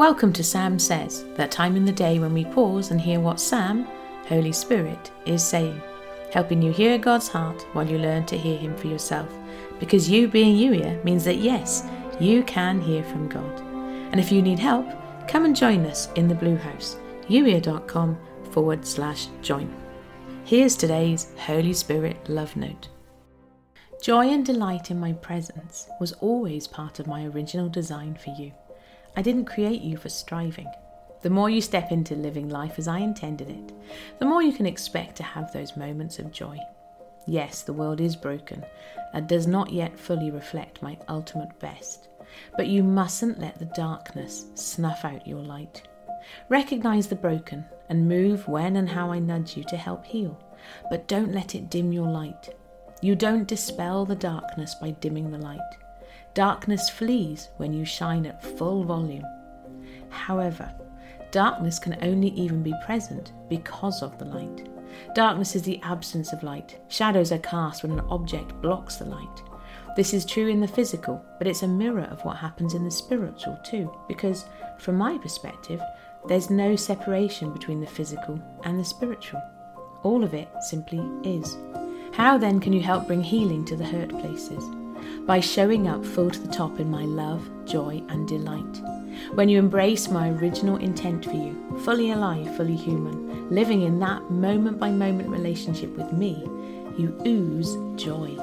Welcome to Sam Says, that time in the day when we pause and hear what Sam, Holy Spirit, is saying, helping you hear God's heart while you learn to hear Him for yourself. Because you being Youier means that yes, you can hear from God. And if you need help, come and join us in the Blue House, youier.com forward slash join. Here's today's Holy Spirit love note. Joy and delight in my presence was always part of my original design for you. I didn't create you for striving. The more you step into living life as I intended it, the more you can expect to have those moments of joy. Yes, the world is broken and does not yet fully reflect my ultimate best, but you mustn't let the darkness snuff out your light. Recognize the broken and move when and how I nudge you to help heal, but don't let it dim your light. You don't dispel the darkness by dimming the light. Darkness flees when you shine at full volume. However, darkness can only even be present because of the light. Darkness is the absence of light. Shadows are cast when an object blocks the light. This is true in the physical, but it's a mirror of what happens in the spiritual too, because, from my perspective, there's no separation between the physical and the spiritual. All of it simply is. How then can you help bring healing to the hurt places? By showing up full to the top in my love, joy, and delight. When you embrace my original intent for you, fully alive, fully human, living in that moment by moment relationship with me, you ooze joy.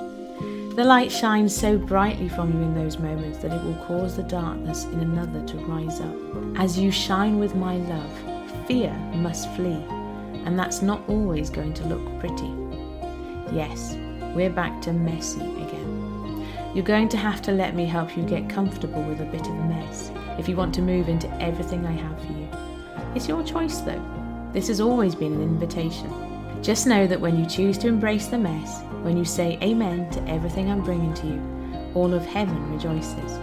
The light shines so brightly from you in those moments that it will cause the darkness in another to rise up. As you shine with my love, fear must flee, and that's not always going to look pretty. Yes, we're back to messy again. You're going to have to let me help you get comfortable with a bit of a mess if you want to move into everything I have for you. It's your choice though. This has always been an invitation. Just know that when you choose to embrace the mess, when you say amen to everything I'm bringing to you, all of heaven rejoices.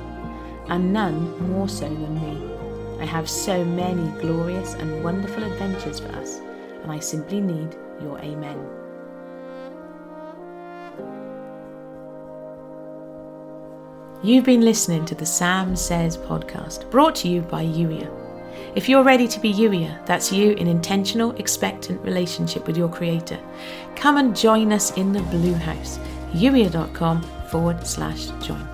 And none more so than me. I have so many glorious and wonderful adventures for us, and I simply need your amen. You've been listening to the Sam Says podcast, brought to you by Youier. If you're ready to be Youier, that's you in intentional, expectant relationship with your Creator, come and join us in the Blue House, youier.com forward slash join.